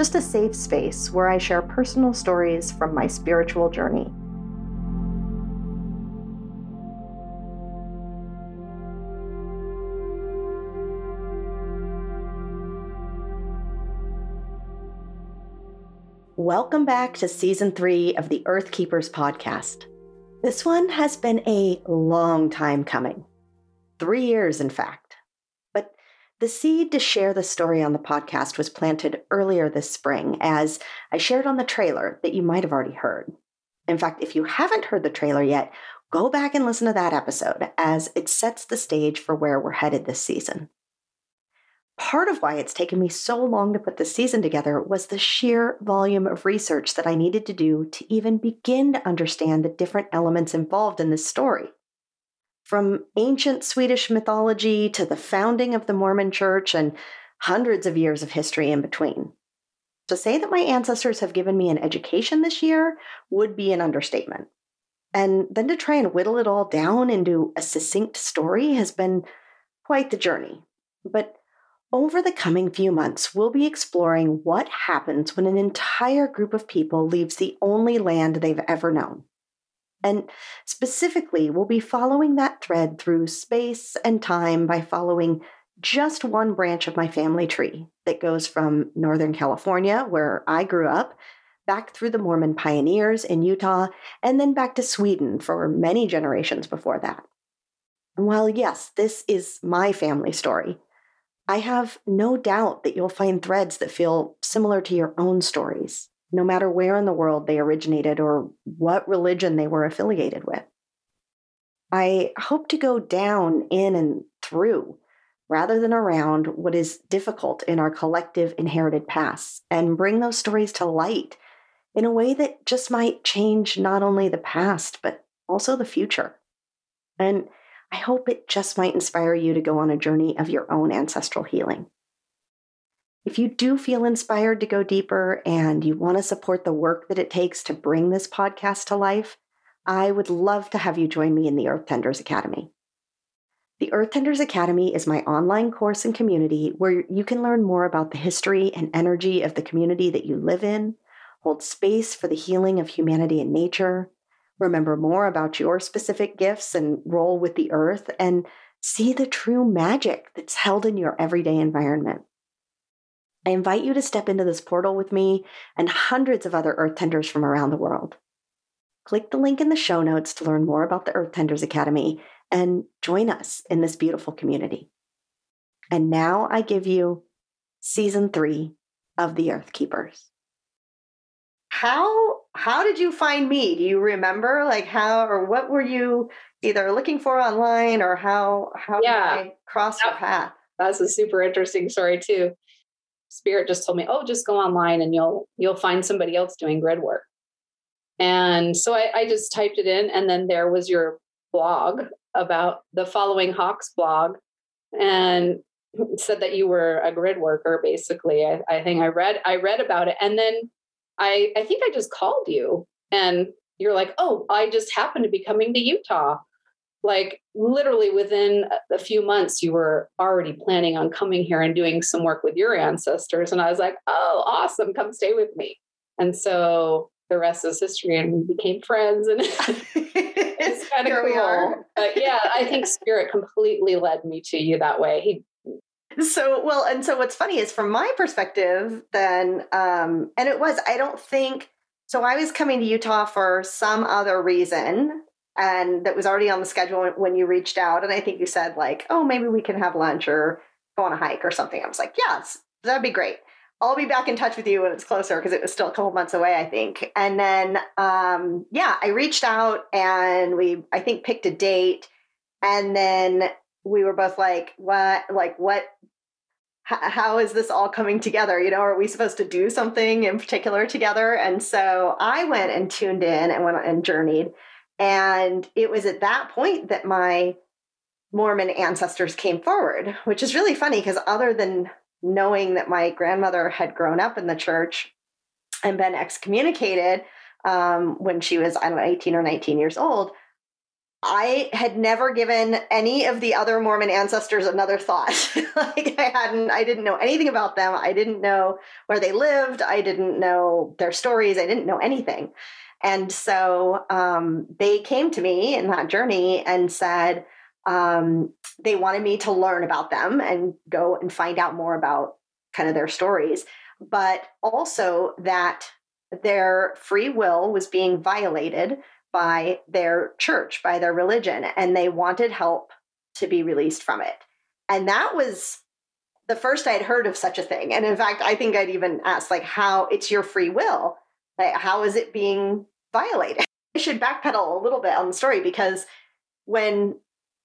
just a safe space where I share personal stories from my spiritual journey. Welcome back to season three of the Earth Keepers podcast. This one has been a long time coming. Three years, in fact. The seed to share the story on the podcast was planted earlier this spring, as I shared on the trailer that you might have already heard. In fact, if you haven't heard the trailer yet, go back and listen to that episode, as it sets the stage for where we're headed this season part of why it's taken me so long to put this season together was the sheer volume of research that I needed to do to even begin to understand the different elements involved in this story. From ancient Swedish mythology to the founding of the Mormon church and hundreds of years of history in between. To say that my ancestors have given me an education this year would be an understatement. And then to try and whittle it all down into a succinct story has been quite the journey. But over the coming few months, we'll be exploring what happens when an entire group of people leaves the only land they've ever known. And specifically, we'll be following that thread through space and time by following just one branch of my family tree that goes from Northern California, where I grew up, back through the Mormon pioneers in Utah, and then back to Sweden for many generations before that. And while, yes, this is my family story, I have no doubt that you'll find threads that feel similar to your own stories, no matter where in the world they originated or what religion they were affiliated with. I hope to go down, in, and through rather than around what is difficult in our collective inherited pasts and bring those stories to light in a way that just might change not only the past, but also the future. And I hope it just might inspire you to go on a journey of your own ancestral healing. If you do feel inspired to go deeper and you want to support the work that it takes to bring this podcast to life, I would love to have you join me in the Earth Tenders Academy. The Earth Tenders Academy is my online course and community where you can learn more about the history and energy of the community that you live in, hold space for the healing of humanity and nature, remember more about your specific gifts and role with the earth, and see the true magic that's held in your everyday environment. I invite you to step into this portal with me and hundreds of other Earth Tenders from around the world. Click the link in the show notes to learn more about the Earth Tenders Academy and join us in this beautiful community. And now I give you season three of The Earth Keepers. How how did you find me? Do you remember like how or what were you either looking for online or how how yeah. did I cross that, your path? That's a super interesting story too. Spirit just told me, "Oh, just go online and you'll you'll find somebody else doing grid work." And so I, I just typed it in, and then there was your blog about the following Hawks blog, and said that you were a grid worker. Basically, I, I think I read I read about it, and then I, I think I just called you and you're like, oh, I just happened to be coming to Utah. Like literally within a few months, you were already planning on coming here and doing some work with your ancestors. And I was like, oh, awesome, come stay with me. And so the rest is history and we became friends and it's kind of cool. But yeah, I think spirit completely led me to you that way. He so well and so what's funny is from my perspective then um and it was i don't think so i was coming to utah for some other reason and that was already on the schedule when you reached out and i think you said like oh maybe we can have lunch or go on a hike or something i was like yes that'd be great i'll be back in touch with you when it's closer because it was still a couple months away i think and then um yeah i reached out and we i think picked a date and then we were both like what like what how is this all coming together? You know, are we supposed to do something in particular together? And so I went and tuned in and went and journeyed. And it was at that point that my Mormon ancestors came forward, which is really funny because other than knowing that my grandmother had grown up in the church and been excommunicated um, when she was, I don't know, 18 or 19 years old, I had never given any of the other Mormon ancestors another thought. like I hadn't, I didn't know anything about them. I didn't know where they lived. I didn't know their stories. I didn't know anything. And so um, they came to me in that journey and said um, they wanted me to learn about them and go and find out more about kind of their stories, but also that their free will was being violated by their church, by their religion, and they wanted help to be released from it. And that was the first I'd heard of such a thing. And in fact, I think I'd even asked, like, how it's your free will. Like, how is it being violated? I should backpedal a little bit on the story because when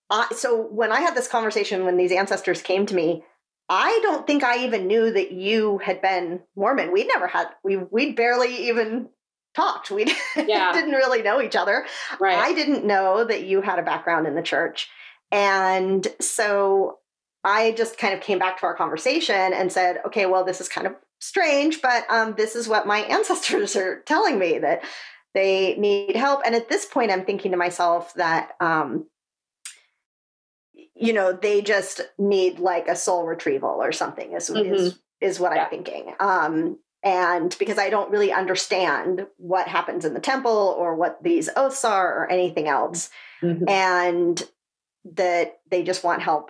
I, so when I had this conversation, when these ancestors came to me, I don't think I even knew that you had been Mormon. We'd never had we we'd barely even talked. We yeah. didn't really know each other. Right. I didn't know that you had a background in the church. And so I just kind of came back to our conversation and said, okay, well, this is kind of strange, but um, this is what my ancestors are telling me that they need help. And at this point, I'm thinking to myself that, um, you know, they just need like a soul retrieval or something is, mm-hmm. is, is what yeah. I'm thinking. Um, and because I don't really understand what happens in the temple or what these oaths are or anything else, mm-hmm. and that they just want help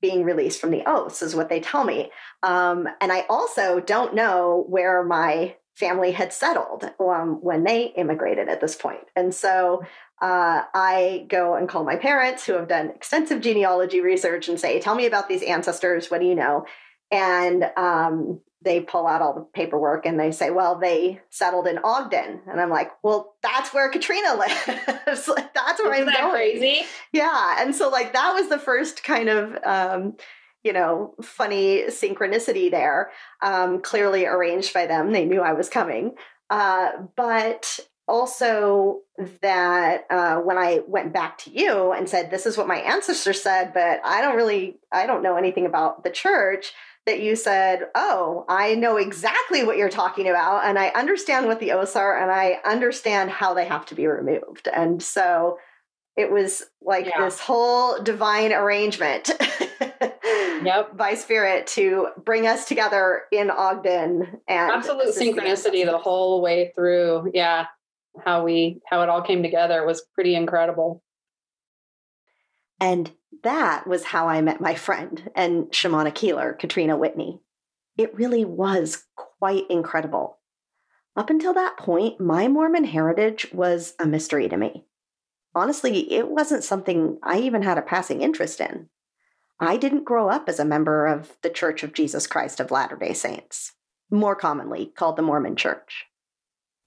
being released from the oaths is what they tell me. Um, and I also don't know where my family had settled um, when they immigrated at this point. And so uh, I go and call my parents who have done extensive genealogy research and say, Tell me about these ancestors. What do you know? And um, they pull out all the paperwork and they say, well, they settled in Ogden. And I'm like, well, that's where Katrina lives. like, that's where Isn't I'm going. crazy? Yeah. And so like that was the first kind of um, you know, funny synchronicity there. Um, clearly arranged by them. They knew I was coming. Uh, but also that uh, when I went back to you and said, This is what my ancestors said, but I don't really, I don't know anything about the church that you said, Oh, I know exactly what you're talking about, and I understand what the oaths are, and I understand how they have to be removed. And so it was like yeah. this whole divine arrangement yep. by spirit to bring us together in Ogden and absolute synchronicity the whole way through. Yeah. How we how it all came together was pretty incredible. And that was how I met my friend and shamanic healer, Katrina Whitney. It really was quite incredible. Up until that point, my Mormon heritage was a mystery to me. Honestly, it wasn't something I even had a passing interest in. I didn't grow up as a member of the Church of Jesus Christ of Latter day Saints, more commonly called the Mormon Church.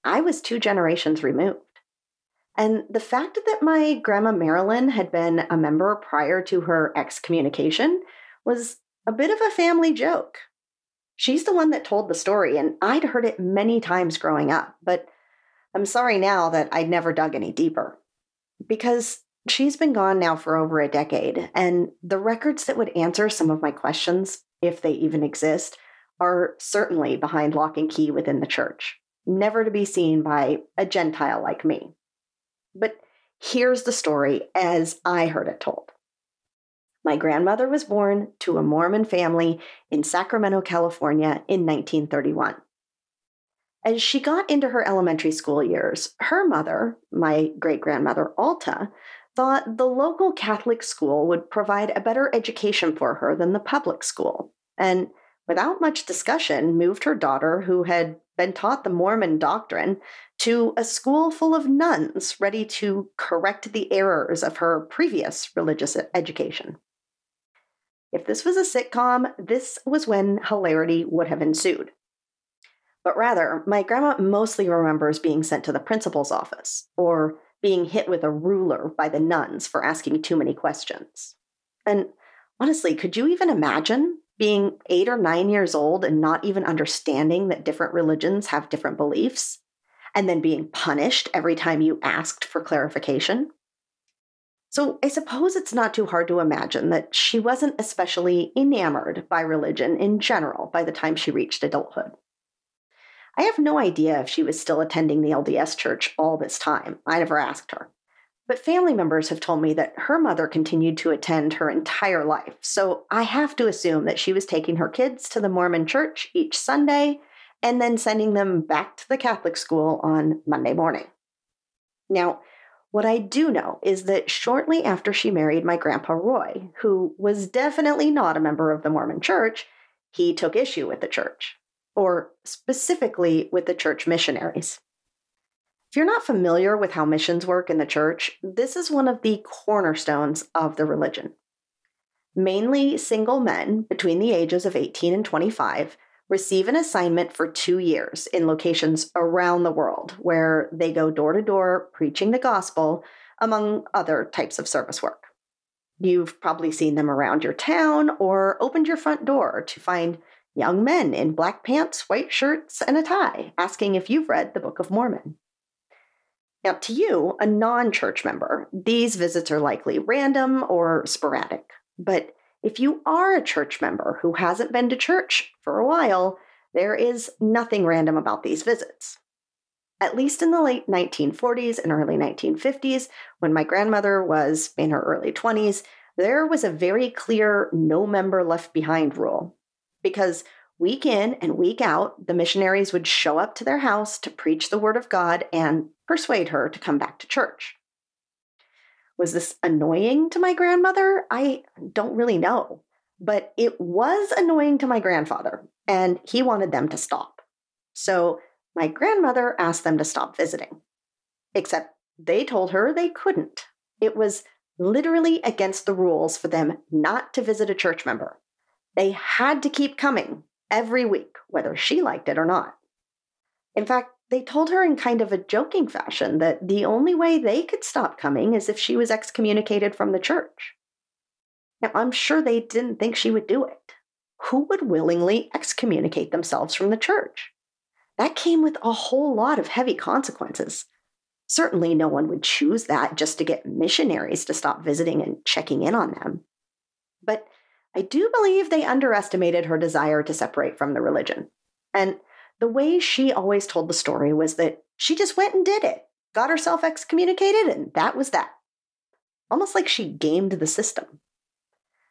I was two generations removed. And the fact that my grandma Marilyn had been a member prior to her excommunication was a bit of a family joke. She's the one that told the story, and I'd heard it many times growing up, but I'm sorry now that I'd never dug any deeper. Because she's been gone now for over a decade, and the records that would answer some of my questions, if they even exist, are certainly behind lock and key within the church, never to be seen by a Gentile like me. But here's the story as I heard it told. My grandmother was born to a Mormon family in Sacramento, California in 1931. As she got into her elementary school years, her mother, my great grandmother Alta, thought the local Catholic school would provide a better education for her than the public school, and without much discussion, moved her daughter, who had been taught the Mormon doctrine, to a school full of nuns ready to correct the errors of her previous religious education. If this was a sitcom, this was when hilarity would have ensued. But rather, my grandma mostly remembers being sent to the principal's office or being hit with a ruler by the nuns for asking too many questions. And honestly, could you even imagine being eight or nine years old and not even understanding that different religions have different beliefs, and then being punished every time you asked for clarification. So I suppose it's not too hard to imagine that she wasn't especially enamored by religion in general by the time she reached adulthood. I have no idea if she was still attending the LDS church all this time. I never asked her. But family members have told me that her mother continued to attend her entire life, so I have to assume that she was taking her kids to the Mormon church each Sunday and then sending them back to the Catholic school on Monday morning. Now, what I do know is that shortly after she married my grandpa Roy, who was definitely not a member of the Mormon church, he took issue with the church, or specifically with the church missionaries. If you're not familiar with how missions work in the church, this is one of the cornerstones of the religion. Mainly single men between the ages of 18 and 25 receive an assignment for two years in locations around the world where they go door to door preaching the gospel, among other types of service work. You've probably seen them around your town or opened your front door to find young men in black pants, white shirts, and a tie asking if you've read the Book of Mormon. Now, to you, a non church member, these visits are likely random or sporadic. But if you are a church member who hasn't been to church for a while, there is nothing random about these visits. At least in the late 1940s and early 1950s, when my grandmother was in her early 20s, there was a very clear no member left behind rule. Because week in and week out, the missionaries would show up to their house to preach the word of God and persuade her to come back to church. Was this annoying to my grandmother? I don't really know. But it was annoying to my grandfather, and he wanted them to stop. So my grandmother asked them to stop visiting. Except they told her they couldn't. It was literally against the rules for them not to visit a church member. They had to keep coming every week, whether she liked it or not. In fact, they told her in kind of a joking fashion that the only way they could stop coming is if she was excommunicated from the church. Now, I'm sure they didn't think she would do it. Who would willingly excommunicate themselves from the church? That came with a whole lot of heavy consequences. Certainly, no one would choose that just to get missionaries to stop visiting and checking in on them. But I do believe they underestimated her desire to separate from the religion. And the way she always told the story was that she just went and did it, got herself excommunicated, and that was that. Almost like she gamed the system.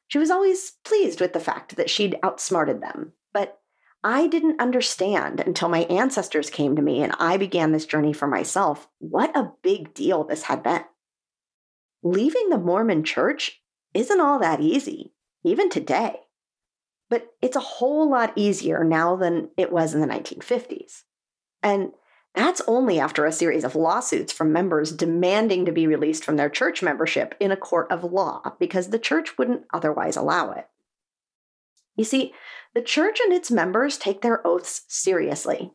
She was always pleased with the fact that she'd outsmarted them, but I didn't understand until my ancestors came to me and I began this journey for myself what a big deal this had been. Leaving the Mormon church isn't all that easy, even today. But it's a whole lot easier now than it was in the 1950s. And that's only after a series of lawsuits from members demanding to be released from their church membership in a court of law because the church wouldn't otherwise allow it. You see, the church and its members take their oaths seriously.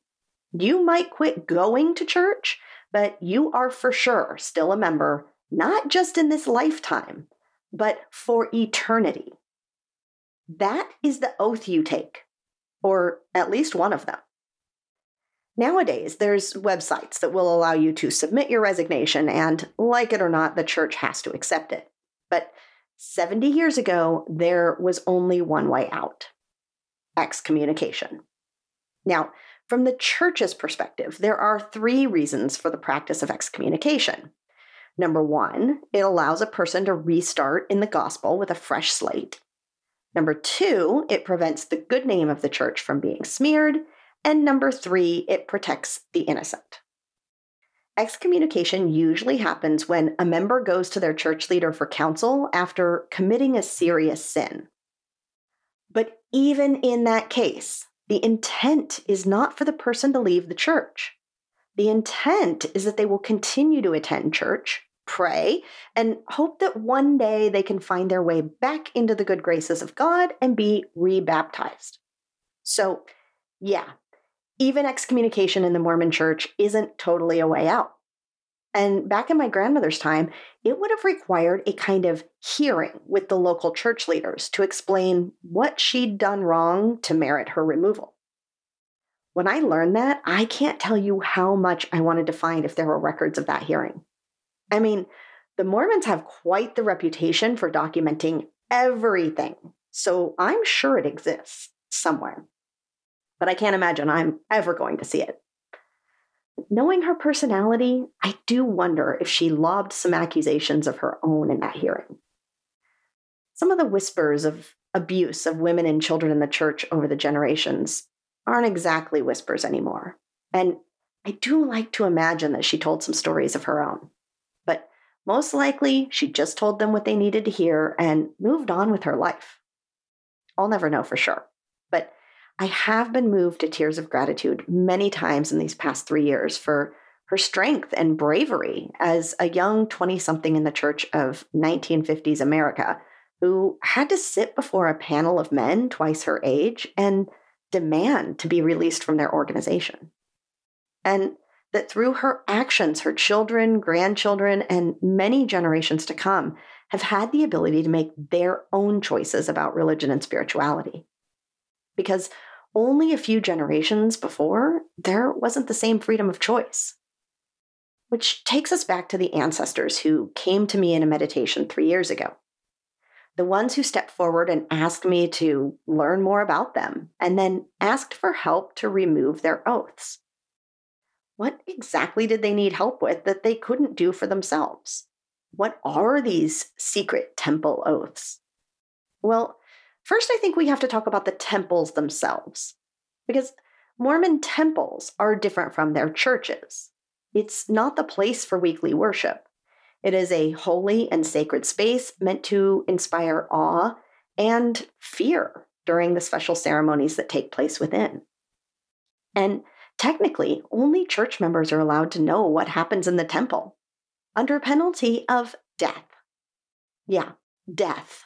You might quit going to church, but you are for sure still a member, not just in this lifetime, but for eternity. That is the oath you take, or at least one of them. Nowadays, there's websites that will allow you to submit your resignation, and like it or not, the church has to accept it. But 70 years ago, there was only one way out excommunication. Now, from the church's perspective, there are three reasons for the practice of excommunication. Number one, it allows a person to restart in the gospel with a fresh slate. Number two, it prevents the good name of the church from being smeared. And number three, it protects the innocent. Excommunication usually happens when a member goes to their church leader for counsel after committing a serious sin. But even in that case, the intent is not for the person to leave the church. The intent is that they will continue to attend church pray, and hope that one day they can find their way back into the good graces of God and be rebaptized. So, yeah, even excommunication in the Mormon church isn't totally a way out. And back in my grandmother's time, it would have required a kind of hearing with the local church leaders to explain what she'd done wrong to merit her removal. When I learned that, I can't tell you how much I wanted to find if there were records of that hearing. I mean, the Mormons have quite the reputation for documenting everything, so I'm sure it exists somewhere. But I can't imagine I'm ever going to see it. Knowing her personality, I do wonder if she lobbed some accusations of her own in that hearing. Some of the whispers of abuse of women and children in the church over the generations aren't exactly whispers anymore. And I do like to imagine that she told some stories of her own. Most likely, she just told them what they needed to hear and moved on with her life. I'll never know for sure. But I have been moved to tears of gratitude many times in these past three years for her strength and bravery as a young 20 something in the church of 1950s America who had to sit before a panel of men twice her age and demand to be released from their organization. And that through her actions, her children, grandchildren, and many generations to come have had the ability to make their own choices about religion and spirituality. Because only a few generations before, there wasn't the same freedom of choice. Which takes us back to the ancestors who came to me in a meditation three years ago. The ones who stepped forward and asked me to learn more about them, and then asked for help to remove their oaths. What exactly did they need help with that they couldn't do for themselves? What are these secret temple oaths? Well, First, I think we have to talk about the temples themselves, because Mormon temples are different from their churches. It's not the place for weekly worship. It is a holy and sacred space meant to inspire awe and fear during the special ceremonies that take place within. And technically, only church members are allowed to know what happens in the temple under penalty of death. Yeah, death.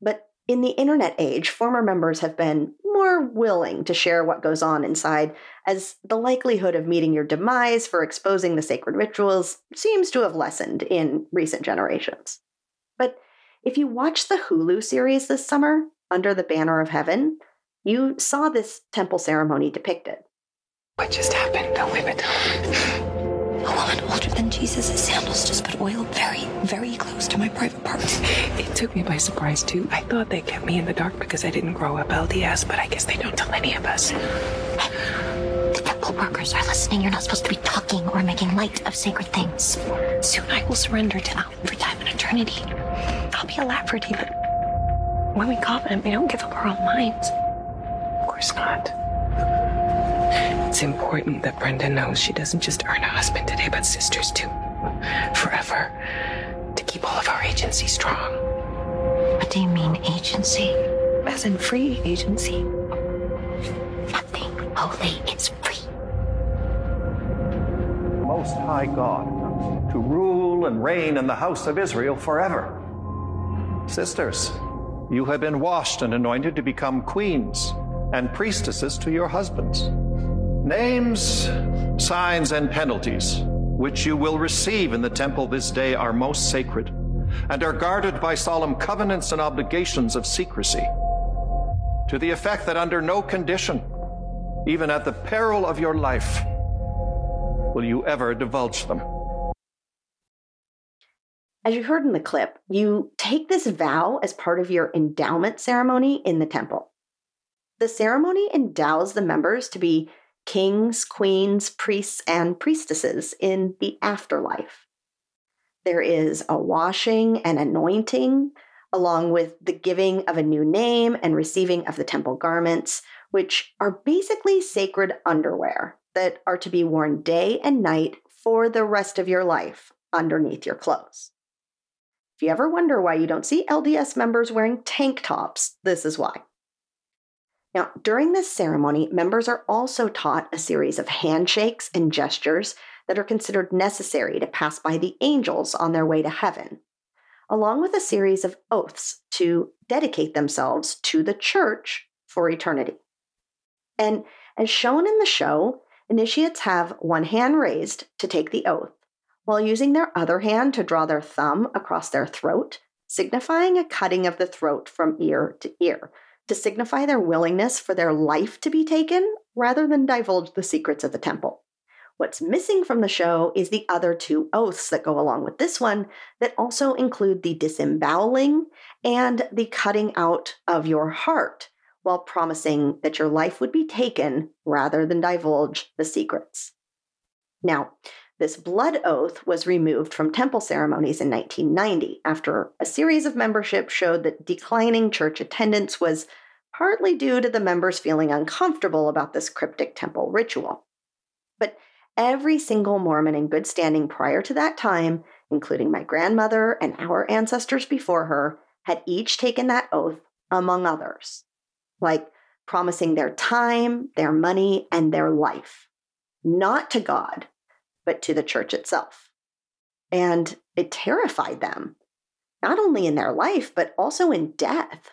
But in the internet age, former members have been more willing to share what goes on inside, as the likelihood of meeting your demise for exposing the sacred rituals seems to have lessened in recent generations. But if you watched the Hulu series this summer, Under the Banner of Heaven, you saw this temple ceremony depicted. What just happened? Don't leave it. A woman older than Jesus' sandals just put oil very, very close to my private parts. It took me by surprise, too. I thought they kept me in the dark because I didn't grow up LDS, but I guess they don't tell any of us. The temple workers are listening. You're not supposed to be talking or making light of sacred things. Soon I will surrender to Allen for time and eternity. I'll be a Lafferty, but when we covenant, we don't give up our own minds. Of course not. It's important that Brenda knows she doesn't just earn a husband today, but sisters too. Forever. To keep all of our agency strong. What do you mean, agency? As in free agency. Nothing holy is free. Most High God, to rule and reign in the house of Israel forever. Sisters, you have been washed and anointed to become queens and priestesses to your husbands. Names, signs, and penalties which you will receive in the temple this day are most sacred and are guarded by solemn covenants and obligations of secrecy, to the effect that under no condition, even at the peril of your life, will you ever divulge them. As you heard in the clip, you take this vow as part of your endowment ceremony in the temple. The ceremony endows the members to be kings, queens, priests, and priestesses in the afterlife. There is a washing and anointing, along with the giving of a new name and receiving of the temple garments, which are basically sacred underwear that are to be worn day and night for the rest of your life underneath your clothes. If you ever wonder why you don't see LDS members wearing tank tops, this is why. Now, during this ceremony, members are also taught a series of handshakes and gestures that are considered necessary to pass by the angels on their way to heaven, along with a series of oaths to dedicate themselves to the church for eternity. And as shown in the show, initiates have one hand raised to take the oath, while using their other hand to draw their thumb across their throat, signifying a cutting of the throat from ear to ear, to signify their willingness for their life to be taken rather than divulge the secrets of the temple. What's missing from the show is the other two oaths that go along with this one that also include the disemboweling and the cutting out of your heart while promising that your life would be taken rather than divulge the secrets. Now, this blood oath was removed from temple ceremonies in 1990 after a series of membership showed that declining church attendance was partly due to the members feeling uncomfortable about this cryptic temple ritual. But every single Mormon in good standing prior to that time, including my grandmother and our ancestors before her, had each taken that oath, among others, like promising their time, their money, and their life, not to God, but to the church itself. And it terrified them, not only in their life, but also in death.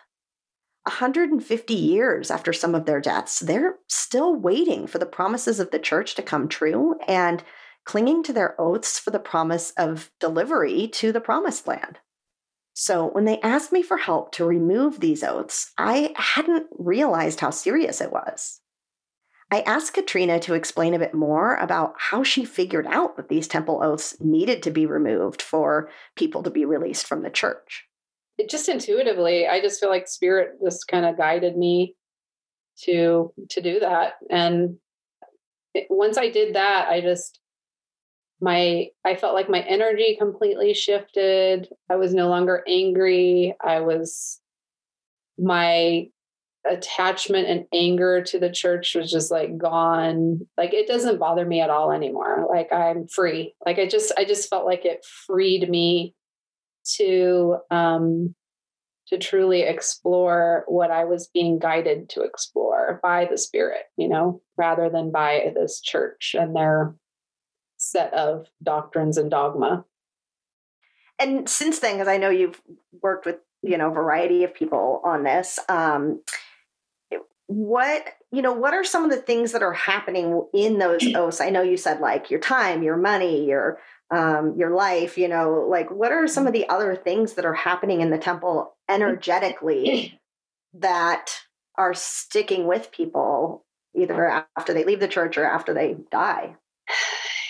150 years after some of their deaths, they're still waiting for the promises of the church to come true and clinging to their oaths for the promise of delivery to the promised land. So, when they asked me for help to remove these oaths, I hadn't realized how serious it was. I asked Katrina to explain a bit more about how she figured out that these temple oaths needed to be removed for people to be released from the church. It just intuitively, I just feel like spirit just kind of guided me to to do that. And once I did that, I just my I felt like my energy completely shifted. I was no longer angry. I was my attachment and anger to the church was just like gone. Like it doesn't bother me at all anymore. Like i'm free. Like i just i just felt like it freed me to um to truly explore what i was being guided to explore by the spirit you know rather than by this church and their set of doctrines and dogma. And since then because i know you've worked with you know variety of people on this um what you know what are some of the things that are happening in those oaths i know you said like your time your money your um your life you know like what are some of the other things that are happening in the temple energetically that are sticking with people either after they leave the church or after they die?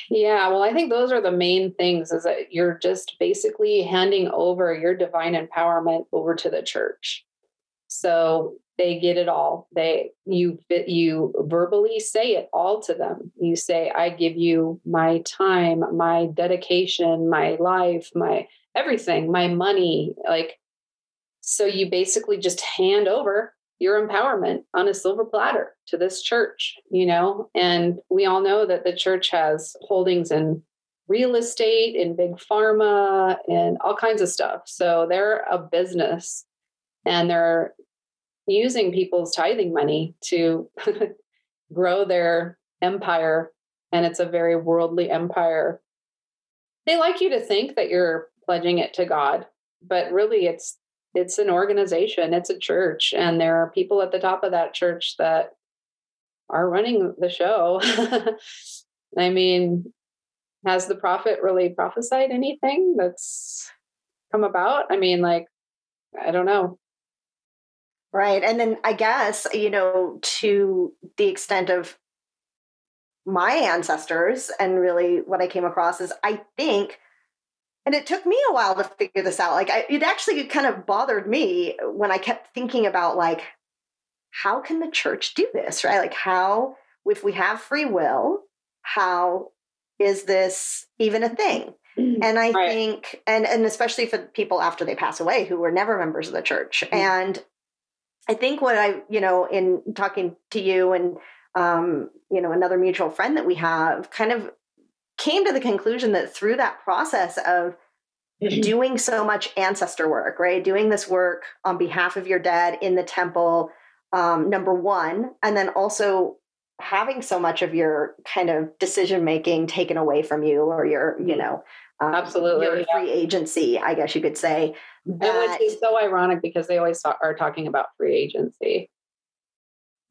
Yeah well i think those are the main things is that you're just basically handing over your divine empowerment over to the church. So they get it all. They you you verbally say it all to them. You say i give you my time my dedication my life my everything my money like so you basically just hand over your empowerment on a silver platter to this church you know? And we all know that the church has holdings in real estate in big pharma and all kinds of stuff. So they're a business and they're using people's tithing money to grow their empire. And it's a very worldly empire. They like you to think that you're pledging it to god but really it's it's an organization it's a church and there are people at the top of that church that are running the show. I mean has the prophet really prophesied anything that's come about? I mean like i don't know Right. And then I guess, you know, to the extent of my ancestors and really what I came across is I think, and it took me a while to figure this out. Like, I, it actually kind of bothered me when I kept thinking about, like, how can the church do this, right? Like, how, if we have free will, how is this even a thing? Mm-hmm. And I right. think, and and especially for people after they pass away who were never members of the church, mm-hmm. and I think what I, you know, in talking to you and, um, you know, another mutual friend that we have kind of came to the conclusion that through that process of doing so much ancestor work, right? Doing this work on behalf of your dead in the temple, um, number one, and then also having so much of your kind of decision making taken away from you or your, you mm-hmm. know, um, absolutely your free agency, I guess you could say. That, which is so ironic because they always are talking about free agency.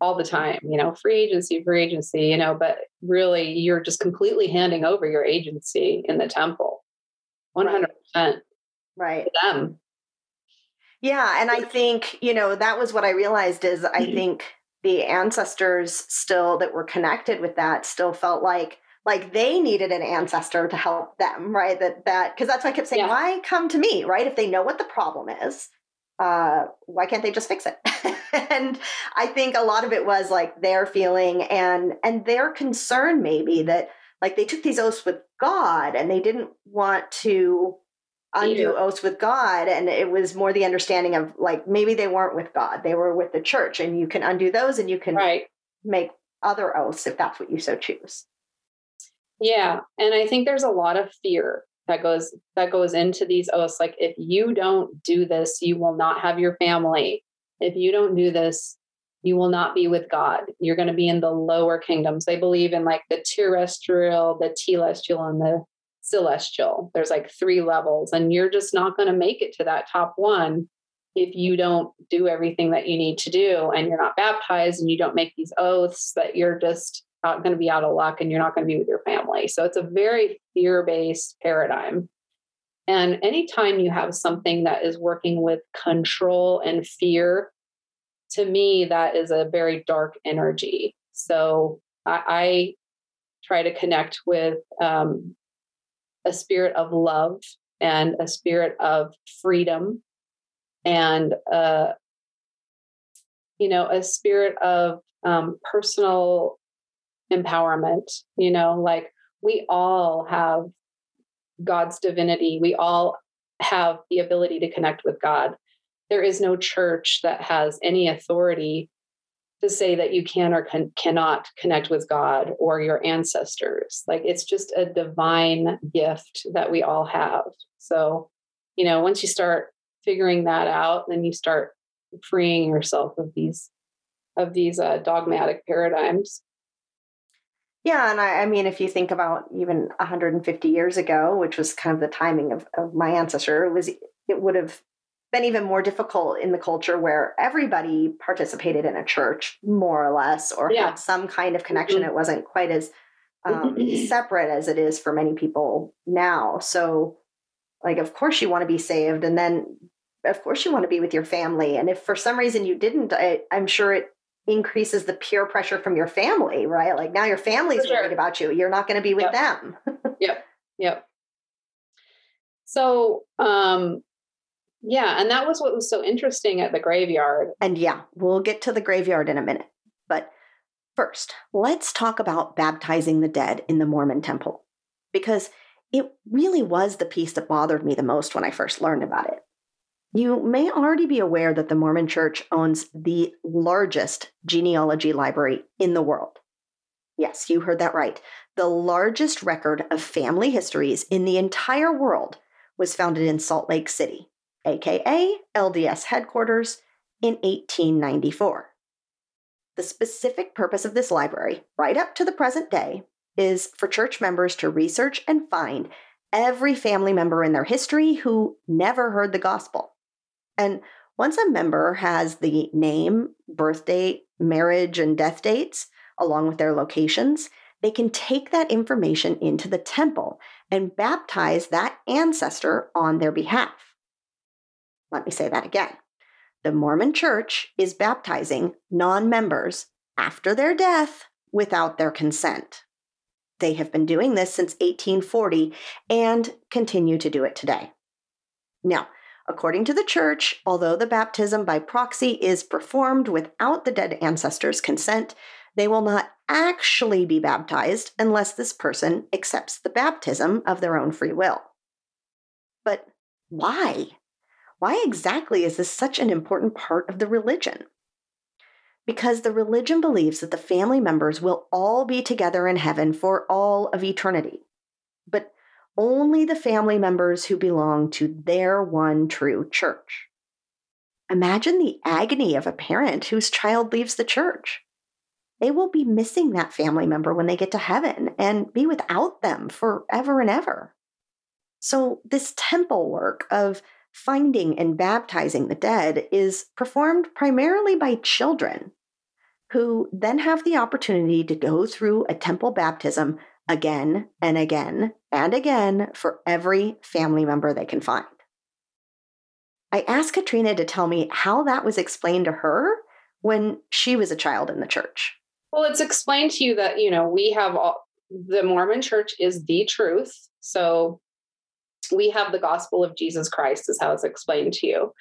All the time, you know, free agency, free agency, you know, but really you're just completely handing over your agency in the temple. 100% right. them. Yeah and i think you know that was what i realized is i Mhm. think the ancestors still that were connected with that still felt like like they needed an ancestor to help them right? That that because that's why i kept saying Yeah. why come to me? Right? If they know what the problem is uh why can't they just fix it? And i think a lot of it was like their feeling and and their concern maybe that like they took these oaths with god and they didn't want to undo Yeah. oaths with god. And it was more the understanding of like maybe they weren't with god. They were with the church and you can undo those and you can right. make other oaths if that's what you so choose Yeah, and I think there's a lot of fear that goes that goes into these oaths. Like, if you don't do this, you will not have your family. If you don't do this, you will not be with God. You're going to be in the lower kingdoms. They believe in like the terrestrial, the telestial, and the celestial. There's like three levels, and you're just not going to make it to that top one if you don't do everything that you need to do and you're not baptized and you don't make these oaths that you're just going to be out of luck and you're not going to be with your family. So it's a very fear based paradigm. And anytime you have something that is working with control and fear, to me, that is a very dark energy. So I, I try to connect with um, a spirit of love and a spirit of freedom and uh, you know a spirit of um, personal empowerment you know like we all have god's divinity. We all have the ability to connect with god. There is no church that has any authority to say that you can or can, cannot connect with god or your ancestors. Like it's just a divine gift that we all have. So you know once you start figuring that out then you start freeing yourself of these of these uh, dogmatic paradigms yeah and I, I mean if you think about even 150 years ago which was kind of the timing of, of my ancestor it was it would have been even more difficult in the culture where everybody participated in a church more or less or Yeah. had some kind of connection. It wasn't quite as um, separate as it is for many people now. So like of course you want to be saved and then of course you want to be with your family and if for some reason you didn't I, i'm sure it increases the peer pressure from your family right like now your family's sure. worried about you you're not going to be with Yep. them yep. Yep. So, um, yeah, and that was what was so interesting at the graveyard. and yeah we'll get to the graveyard in a minute but first let's talk about baptizing the dead in the mormon temple because it really was the piece that bothered me the most when i first learned about it You may already be aware that the Mormon Church owns the largest genealogy library in the world. Yes, you heard that right. The largest record of family histories in the entire world was founded in Salt Lake City, aka LDS headquarters, in 1894. The specific purpose of this library, right up to the present day, is for church members to research and find every family member in their history who never heard the gospel. And once a member has the name, birth date, marriage, and death dates, along with their locations, they can take that information into the temple and baptize that ancestor on their behalf. Let me say that again. The Mormon Church is baptizing non members after their death without their consent. They have been doing this since 1840 and continue to do it today. Now, according to the church, although the baptism by proxy is performed without the dead ancestor's consent, they will not actually be baptized unless this person accepts the baptism of their own free will. But why? Why exactly is this such an important part of the religion? Because the religion believes that the family members will all be together in heaven for all of eternity. But only the family members who belong to their one true church. Imagine the agony of a parent whose child leaves the church. They will be missing that family member when they get to heaven and be without them forever and ever. So, this temple work of finding and baptizing the dead is performed primarily by children who then have the opportunity to go through a temple baptism again and again and again for every family member they can find. I asked Katrina to tell me how that was explained to her when she was a child in the church. Well, it's explained to you that, you know, we have all the Mormon church is the truth. So we have the gospel of Jesus Christ, is how it's explained to you.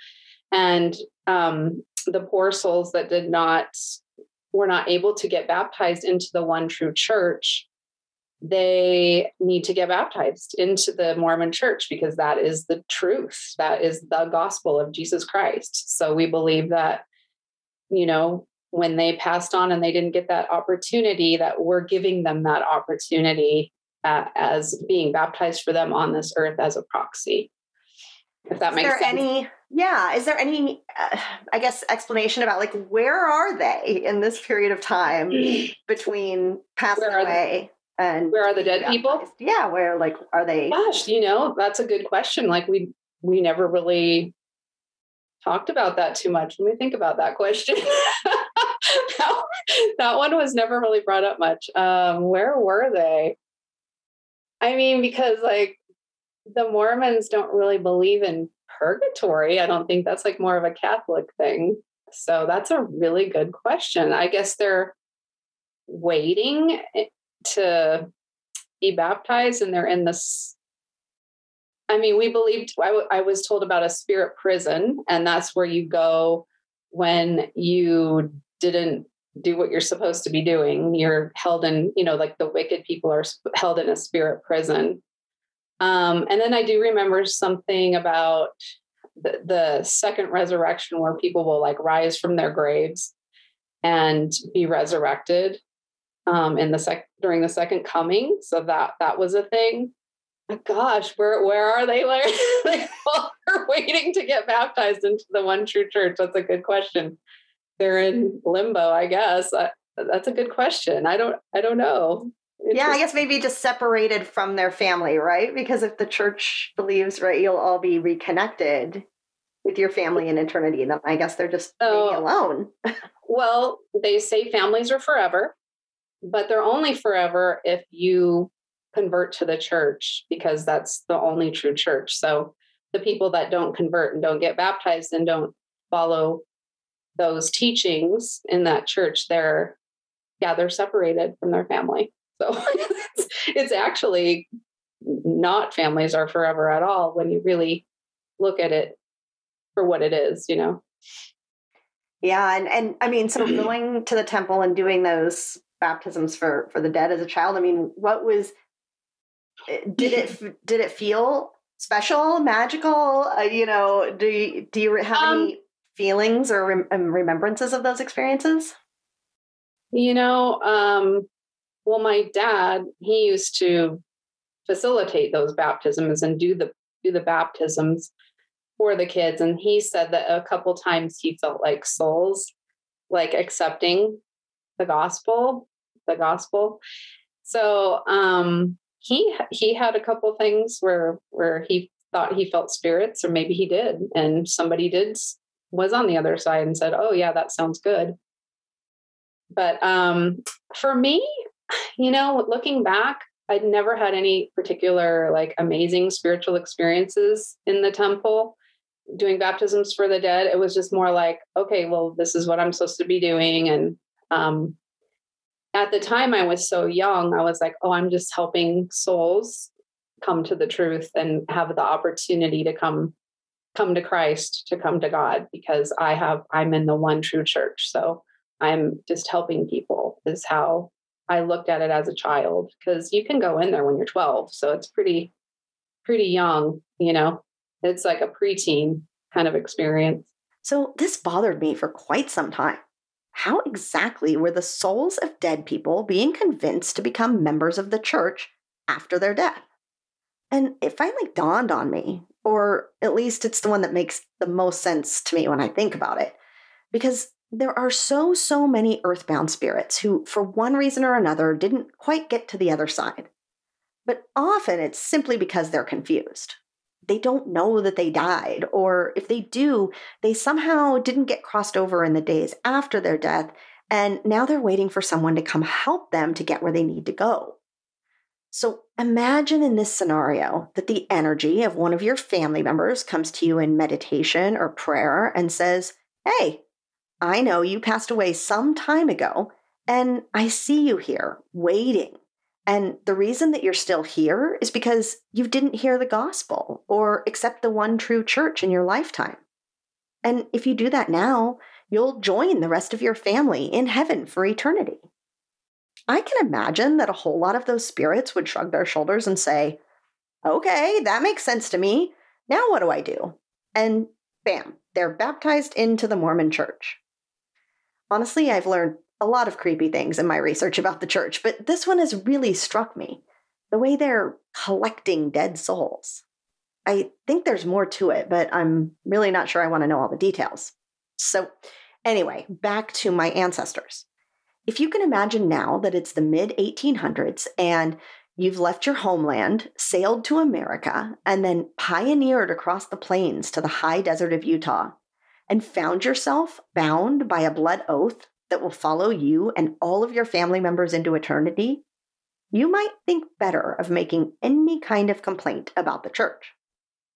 And um, the poor souls that did not were not able to get baptized into the one true church they need to get baptized into the Mormon church because that is the truth. That is the gospel of Jesus Christ. So we believe that, you know, when they passed on and they didn't get that opportunity, that we're giving them that opportunity uh, as being baptized for them on this earth as a proxy. If that is makes there sense. Any, yeah. Is there any, uh, I guess, explanation about like where are they in this period of time between passing away and Where are the dead people? Yeah, where like are they? Gosh, you know, that's a good question. Like we we never really talked about that too much. Let me think about that question. that, that one was never really brought up much. Um, where were they? I mean, because like the Mormons don't really believe in purgatory. I don't think that's like more of a Catholic thing. So that's a really good question. I guess they're waiting eh, to be baptized and they're in this i mean we believed I, w- I was told about a spirit prison and that's where you go when you didn't do what you're supposed to be doing. You're held in you know like the wicked people are held in a spirit prison. Um, and then i do remember something about the, the second resurrection where people will like rise from their graves and be resurrected um, in the sec during the second coming. So that that was a thing. Gosh, where where are they? Like they are waiting to get baptized into the one true church. That's a good question. They're in limbo, I guess. I, that's a good question. I don't I don't know. Yeah, I guess maybe just separated from their family, right? Because if the church believes, right, you'll all be reconnected with your family in eternity, then I guess they're just Oh. alone. Well, they say families are forever, but they're only forever if you convert to the church because that's the only true church. So the people that don't convert and don't get baptized and don't follow those teachings in that church, they're yeah, they're separated from their family. So it's, it's actually not families are forever at all when you really look at it for what it is, you know. Yeah, and and I mean, so going to the temple and doing those baptisms for for the dead as a child. I mean, what was eh, did it did it feel special, magical? Uh, you know, do you, do you have Um, any feelings or rem- um, remembrances of those experiences? You know, um, well, my dad, he used to facilitate those baptisms and do the do the baptisms for the kids. And he said that a couple times he felt like souls, like accepting the gospel, the gospel. So um he he had a couple things where where he thought he felt spirits, or maybe he did, and somebody did was on the other side and said, "Oh yeah, that sounds good." But um, for me, you know, looking back, I'd never had any particular like amazing spiritual experiences in the temple doing baptisms for the dead. It was just more like, okay, well, this is what I'm supposed to be doing. And um, at the time, I was so young, I was like, oh, I'm just helping souls come to the truth and have the opportunity to come come to Christ, to come to God, because I have I'm in the one true church. So I'm just helping people is how I looked at it as a child because you can go in there when you're 12. So it's pretty, pretty young, you know, it's like a preteen kind of experience. So this bothered me for quite some time. How exactly were the souls of dead people being convinced to become members of the church after their death? And it finally dawned on me, or at least it's the one that makes the most sense to me when I think about it, because there are so, so many earthbound spirits who, for one reason or another, didn't quite get to the other side. But often it's simply because they're confused. They don't know that they died, or if they do, they somehow didn't get crossed over in the days after their death, And now they're waiting for someone to come help them to get where they need to go. So imagine in this scenario that the energy of one of your family members comes to you in meditation or prayer and says, Hey, I know you passed away some time ago, and I see you here waiting. And the reason that you're still here is because you didn't hear the gospel or accept the one true church in your lifetime. And if you do that now, you'll join the rest of your family in heaven for eternity. I can imagine that a whole lot of those spirits would shrug their shoulders and say, Okay, that makes sense to me. Now what do I do? And bam, they're baptized into the Mormon church. Honestly, I've learned a lot of creepy things in my research about the church, but this one has really struck me the way they're collecting dead souls. I think there's more to it, but I'm really not sure I want to know all the details. So, anyway, back to my ancestors. If you can imagine now that it's the mid 1800s and you've left your homeland, sailed to America, and then pioneered across the plains to the high desert of Utah, and found yourself bound by a blood oath that will follow you and all of your family members into eternity, you might think better of making any kind of complaint about the church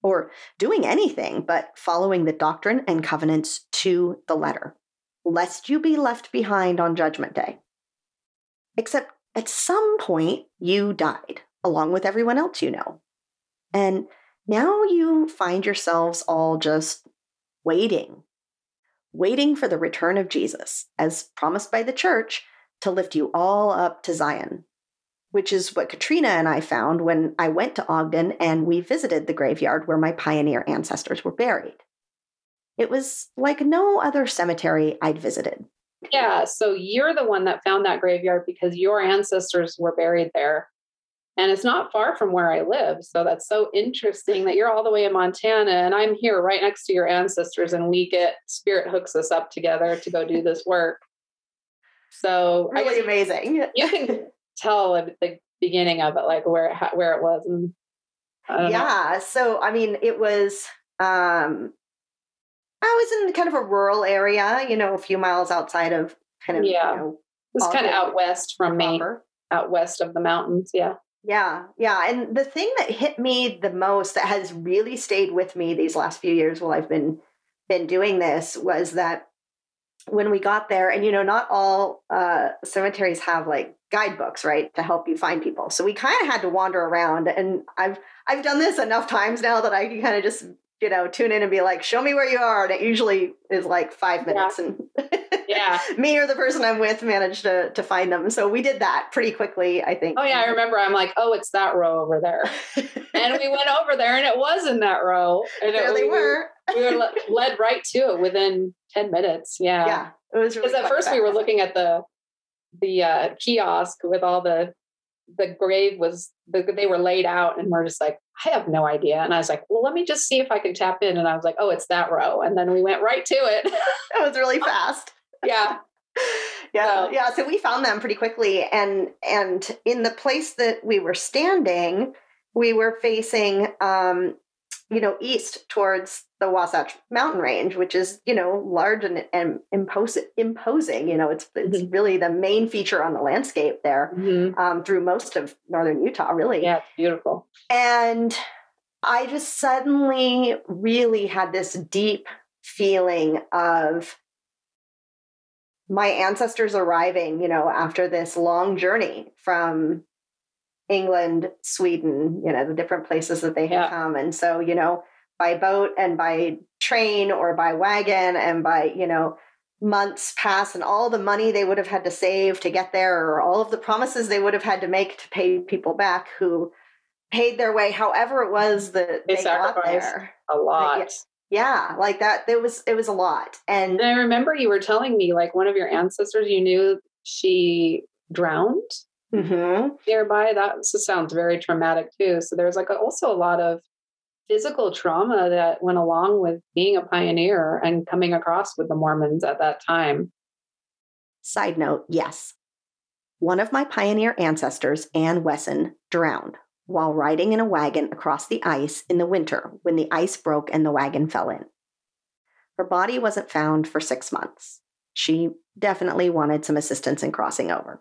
or doing anything but following the doctrine and covenants to the letter, lest you be left behind on Judgment Day. Except at some point, you died, along with everyone else you know. And now you find yourselves all just waiting, waiting for the return of Jesus, as promised by the church, to lift you all up to Zion which is what Katrina and I found when I went to Ogden and we visited the graveyard where my pioneer ancestors were buried. It was like no other cemetery I'd visited. Yeah, so you're the one that found that graveyard because your ancestors were buried there. And it's not far from where I live. So that's so interesting that you're all the way in Montana and I'm here right next to your ancestors and we get spirit hooks us up together to go do this work. So really amazing. You can tell at the beginning of it, like where it, where it was. And yeah, know. so I mean, it was. um I was in kind of a rural area, you know, a few miles outside of kind of yeah. You know, it was kind of out west from me, out west of the mountains. Yeah. Yeah, yeah. And the thing that hit me the most that has really stayed with me these last few years while I've been been doing this was that when we got there, and you know, not all uh, cemeteries have like guidebooks, right, to help you find people. So we kind of had to wander around, and I've I've done this enough times now that I can kind of just you know tune in and be like, "Show me where you are," and it usually is like five minutes, yeah. and yeah, me or the person I'm with managed to to find them. So we did that pretty quickly, I think. Oh yeah, I remember. I'm like, "Oh, it's that row over there," and we went over there, and it was in that row, and there it, they we, were. we were led right to it within ten minutes. Yeah, yeah. It was because really at first we were looking at the the uh, kiosk with all the the grave was the, they were laid out and we're just like i have no idea. And i was like well let me just see if i can tap in. And i was like oh it's that row. And then we went right to it. It was really fast. Yeah. Yeah so. yeah so we found them pretty quickly. And and in the place that we were standing we were facing um you know, east towards the Wasatch Mountain Range, which is, you know, large and, and impos- imposing. You know, it's, it's mm-hmm. really the main feature on the landscape there mm-hmm. um, through most of northern Utah, really. Yeah, it's beautiful. And I just suddenly really had this deep feeling of my ancestors arriving, you know, after this long journey from England, Sweden, you know, the different places that they had yeah. come. And so, you know, by boat and by train or by wagon and by, you know, months pass and all the money they would have had to save to get there or all of the promises they would have had to make to pay people back who paid their way however it was that they, they got there. A lot. Like, yeah, like that. It was it was a lot. And, and I remember you were telling me like one of your ancestors you knew she drowned mm-hmm. nearby. That sounds very traumatic too. So there's like also a lot of physical trauma that went along with being a pioneer and coming across with the Mormons at that time. Side note yes. One of my pioneer ancestors, Ann Wesson, drowned while riding in a wagon across the ice in the winter when the ice broke and the wagon fell in. Her body wasn't found for six months. She definitely wanted some assistance in crossing over.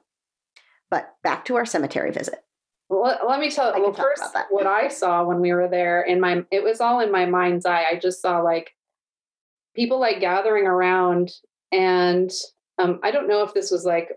But back to our cemetery visit. Well, let, me tell I you. Well, first, what I saw when we were there in my, it was all in my mind's eye. I just saw like people like gathering around, and um, I don't know if this was like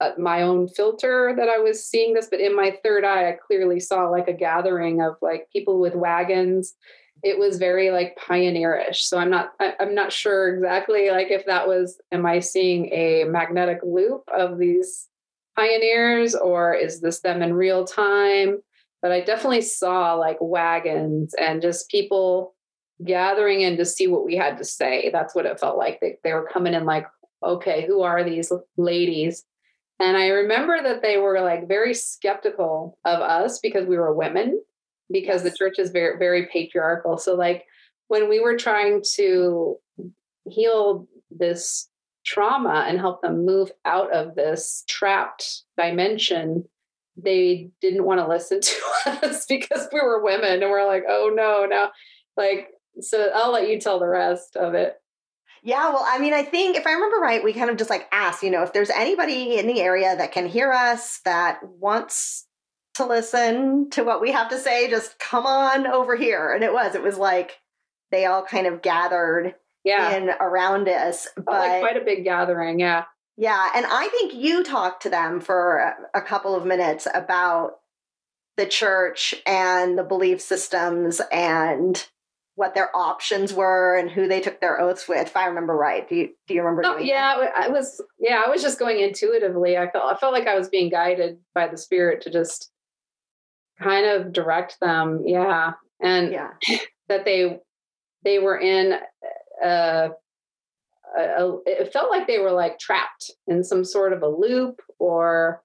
uh, my own filter that I was seeing this, but in my third eye, I clearly saw like a gathering of like people with wagons. It was very like pioneerish. So I'm not, I, I'm not sure exactly like if that was, am I seeing a magnetic loop of these pioneers or is this them in real time? But I definitely saw like wagons and just people gathering in to see what we had to say. That's what it felt like. They, they were coming in like, okay, who are these ladies? And I remember that they were like very skeptical of us because we were women, because the church is very, very patriarchal. So, like, when we were trying to heal this trauma and help them move out of this trapped dimension, they didn't want to listen to us because we were women. And we're like, oh no, no. Like, so I'll let you tell the rest of it. Yeah, well, I mean, I think if I remember right, we kind of just like asked, you know, if there's anybody in the area that can hear us that wants to listen to what we have to say, just come on over here. And it was, it was like they all kind of gathered Yeah. in around us. Oh, felt But like quite a big gathering. Yeah. yeah, and I think you talked to them for a, couple of minutes about the church and the belief systems and what their options were and who they took their oaths with. If I remember right, do you do you remember? Oh, doing yeah, I was yeah, I was just going intuitively. I felt I felt like I was being guided by the spirit to just kind of direct them. Yeah. And? Yeah. that they they were in uh a, it felt like they were like trapped in some sort of a loop or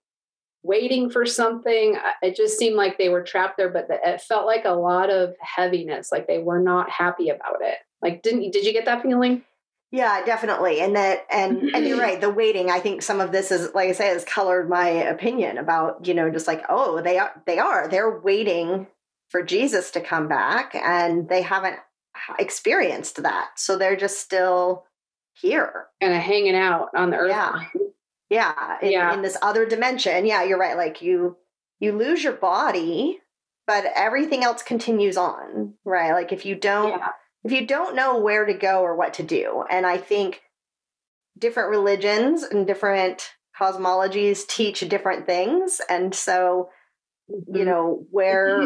waiting for something it just seemed like they were trapped there but the, it felt like a lot of heaviness like they were not happy about it like didn't you did you get that feeling Yeah, definitely. And that and and you're right, the waiting, I think some of this is like I say has colored my opinion about, you know, just like, oh, they are they are. They're waiting for Jesus to come back and they haven't experienced that. So they're just still here. kind of hanging out on the earth Yeah. Yeah, in, Yeah. in this other dimension. Yeah, you're right. Like you you lose your body, but everything else continues on, right? Like if you don't Yeah. if you don't know where to go or what to do and i think different religions and different cosmologies teach different things and so Mm-hmm. you know where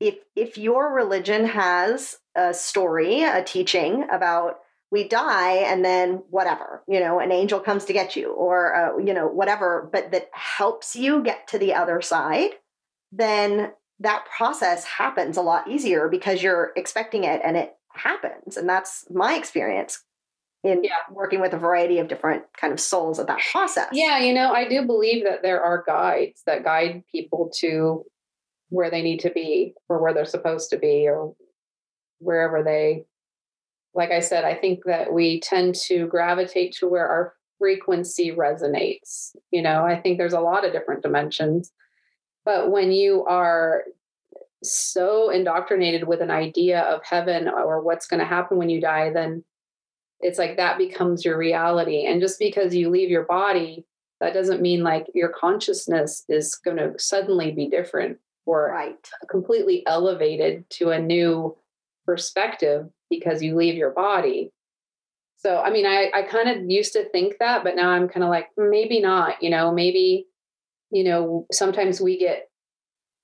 if if your religion has a story a teaching about we die and then whatever you know an angel comes to get you or uh, you know whatever but that helps you get to the other side then that process happens a lot easier because you're expecting it and it happens and that's my experience in Yeah. working with a variety of different kind of souls of that process Yeah, you know, I do believe that there are guides that guide people to where they need to be or where they're supposed to be or wherever they like I said, I think that we tend to gravitate to where our frequency resonates. You know, I think there's a lot of different dimensions. But when you are so indoctrinated with an idea of heaven or what's going to happen when you die, then it's like that becomes your reality. And just because you leave your body, that doesn't mean like your consciousness is going to suddenly be different or right completely elevated to a new perspective because you leave your body. So, I mean, I, I kind of used to think that, but now I'm kind of like, maybe not, you know, maybe, you know, sometimes we get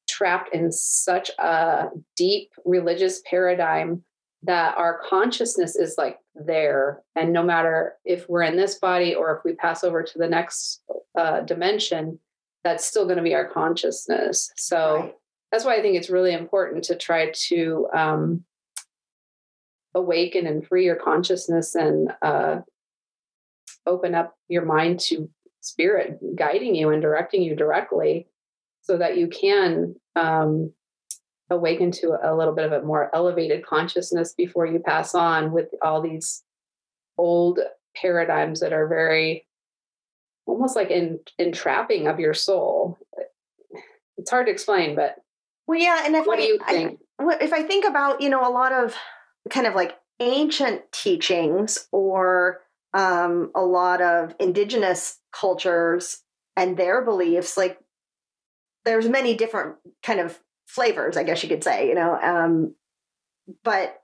trapped in such a deep religious paradigm that our consciousness is like there. And no matter if we're in this body or if we pass over to the next uh, dimension, that's still going to be our consciousness. So, right. that's why I think it's really important to try to um, awaken and free your consciousness and uh, open up your mind to spirit guiding you and directing you directly so that you can um, awaken to a little bit of a more elevated consciousness before you pass on with all these old paradigms that are very almost like in, entrapping of your soul it's hard to explain but well yeah and if what I, do you think well, if I think about, you know, a lot of kind of like ancient teachings or um, a lot of indigenous cultures and their beliefs, like there's many different kind of flavors, I guess you could say, you know. Um, but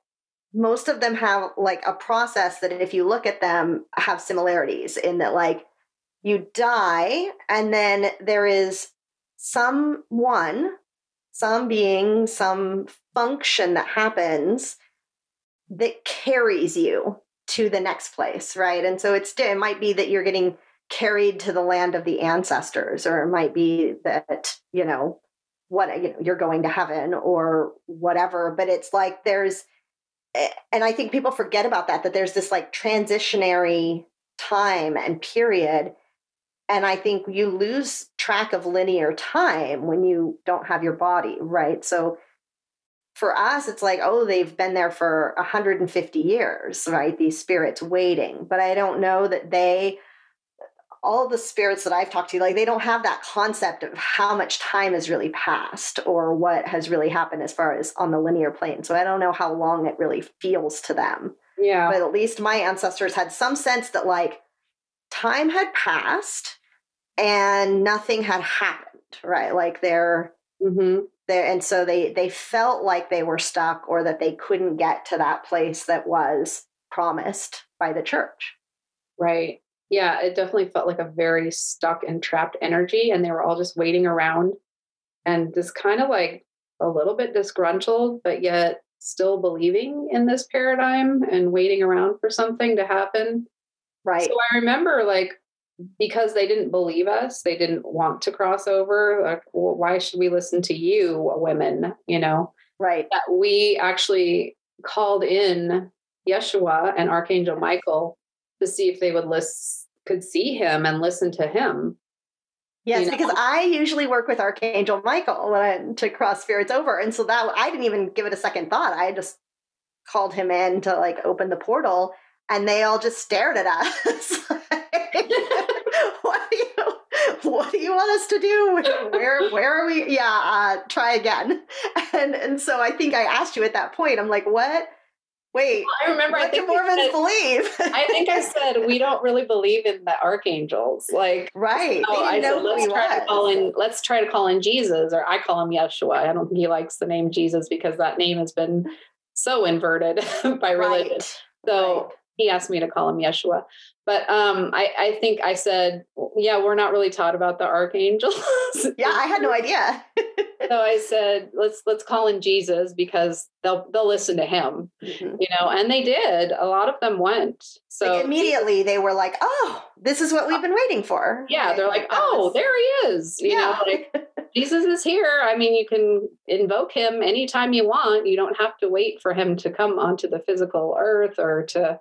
most of them have like a process that if you look at them have similarities in that like you die and then there is someone some being some function that happens that carries you to the next place right? And so it's it might be that you're getting carried to the land of the ancestors or it might be that you know what you know you're going to heaven or whatever but it's like there's eh, and i think people forget about that that there's this like transitionary time and period and i think you lose track of linear time when you don't have your body right so for us it's like oh they've been there for 150 years right these spirits waiting but i don't know that they all the spirits that I've talked to, like they don't have that concept of how much time has really passed or what has really happened as far as on the linear plane. So I don't know how long it really feels to them. Yeah. But at least my ancestors had some sense that like time had passed and nothing had happened, right? Like they're mm-hmm. there and so they they felt like they were stuck or that they couldn't get to that place that was promised by the church. Right yeah, it definitely felt like a very stuck and trapped energy. And they were all just waiting around and just kind of like a little bit disgruntled, but yet still believing in this paradigm and waiting around for something to happen. Right. So I remember like because they didn't believe us, they didn't want to cross over. Like, well, why should we listen to you, women? You know, right? That we actually called in Yeshua and Archangel Michael to see if they would list could see him and listen to him. Yes, you know? because I usually work with Archangel Michael when I to cross spirits over, and so that I didn't even give it a second thought. I just called him in to like open the portal, and they all just stared at us. what do you what do you want us to do? Where where are we? Yeah, uh, try again. And and so I think I asked you at that point. I'm like, what? Wait, well, I remember. What I think do Mormons said, believe? I think I said we don't really believe in the archangels. Like, right? So I said, let's try was. to call in. Let's try to call in Jesus, or I call him Yeshua. I don't think he likes the name Jesus because that name has been so inverted by religion. Right. So. He asked me to call him Yeshua. But um, I, I think I said, yeah, we're not really taught about the archangels. yeah, I had no idea. so I said, let's let's call in Jesus because they'll they'll listen to him, mm-hmm. you know. And they did. A lot of them went. So like immediately they were like, "Oh, this is what we've been waiting for." Yeah, they're like, "Oh, there he is." You yeah. know, like Jesus is here. I mean, you can invoke him anytime you want. You don't have to wait for him to come onto the physical earth or to,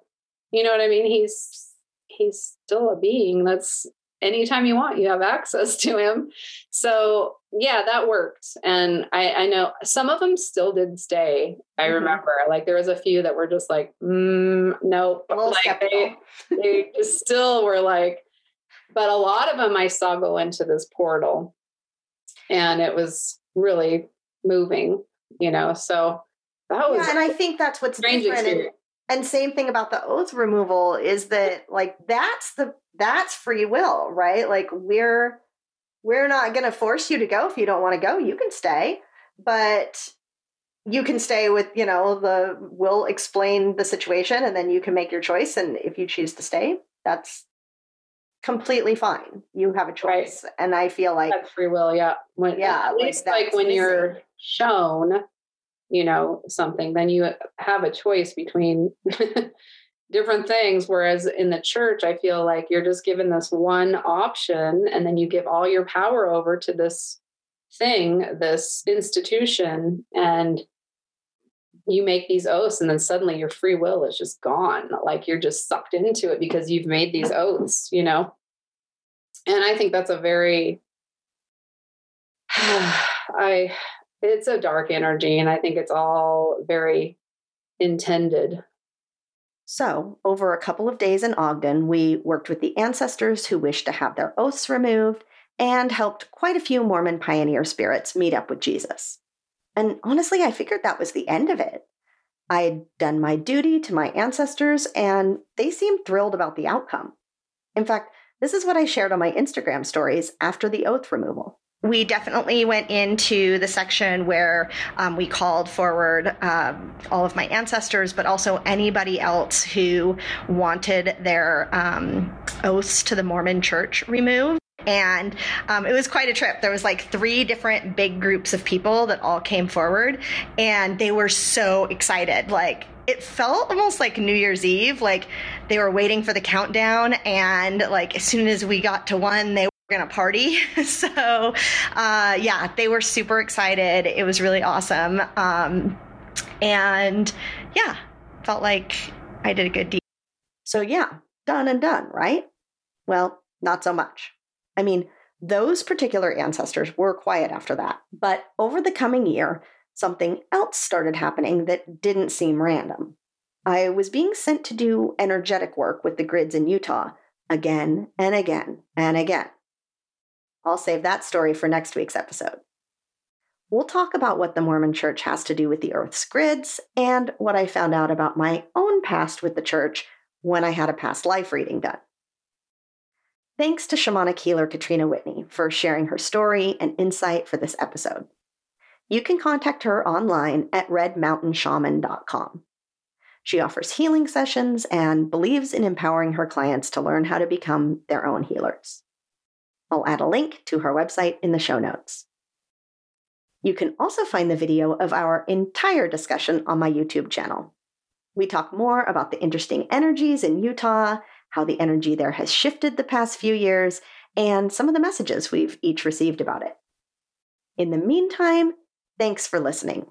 you know what I mean? He's he's still a being. That's anytime you want you have access to him. So yeah that worked. And i i know some of them still did stay i mm-hmm. remember. Like there was a few that were just like mm, no like they, they just still were like but a lot of them i saw go into this portal. And it was really moving you know? So that was yeah, and i think that's what's different and same thing about the oath removal is that like that's the that's free will right? Like we're we're not going to force you to go if you don't want to go. You can stay but you can stay with you know the we'll explain the situation and then you can make your choice. And if you choose to stay that's completely fine. You have a choice. Right. and i feel like that's free will yeah. When, yeah at least like, like when you're shown you know something then you have a choice between different things. Whereas in the church i feel like you're just given this one option and then you give all your power over to this thing this institution and you make these oaths and then suddenly your free will is just gone. Like you're just sucked into it because you've made these oaths you know? And i think that's a very i it's a dark energy and i think it's all very intended. So over a couple of days in ogden we worked with the ancestors who wished to have their oaths removed and helped quite a few mormon pioneer spirits meet up with jesus. And honestly i figured that was the end of it. I had done my duty to my ancestors, and they seemed thrilled about the outcome. In fact, this is what I shared on my Instagram stories after the oath removal we definitely went into the section where um, we called forward um, all of my ancestors, but also anybody else who wanted their um, oaths to the Mormon church removed. And um, it was quite a trip. There was like three different big groups of people that all came forward, and they were so excited. Like it felt almost like New Year's Eve. Like they were waiting for the countdown, and like as soon as we got to one, they gonna party. So uh, yeah they were super excited. It was really awesome. Um, and yeah felt like i did a good deed. So yeah done and done right? Well not so much. I mean those particular ancestors were quiet after that. But over the coming year something else started happening that didn't seem random. I was being sent to do energetic work with the grids in utah again and again and again I'll save that story for next week's episode. We'll talk about what the Mormon church has to do with the Earth's grids and what I found out about my own past with the church when I had a past life reading done. Thanks to shamanic healer Katrina Whitney for sharing her story and insight for this episode. You can contact her online at redmountainshaman.com. She offers healing sessions and believes in empowering her clients to learn how to become their own healers. I'll add a link to her website in the show notes. You can also find the video of our entire discussion on my YouTube channel. We talk more about the interesting energies in Utah, how the energy there has shifted the past few years, and some of the messages we've each received about it. In the meantime, thanks for listening.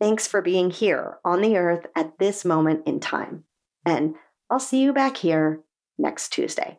Thanks for being here on the earth at this moment in time. And I'll see you back here next Tuesday.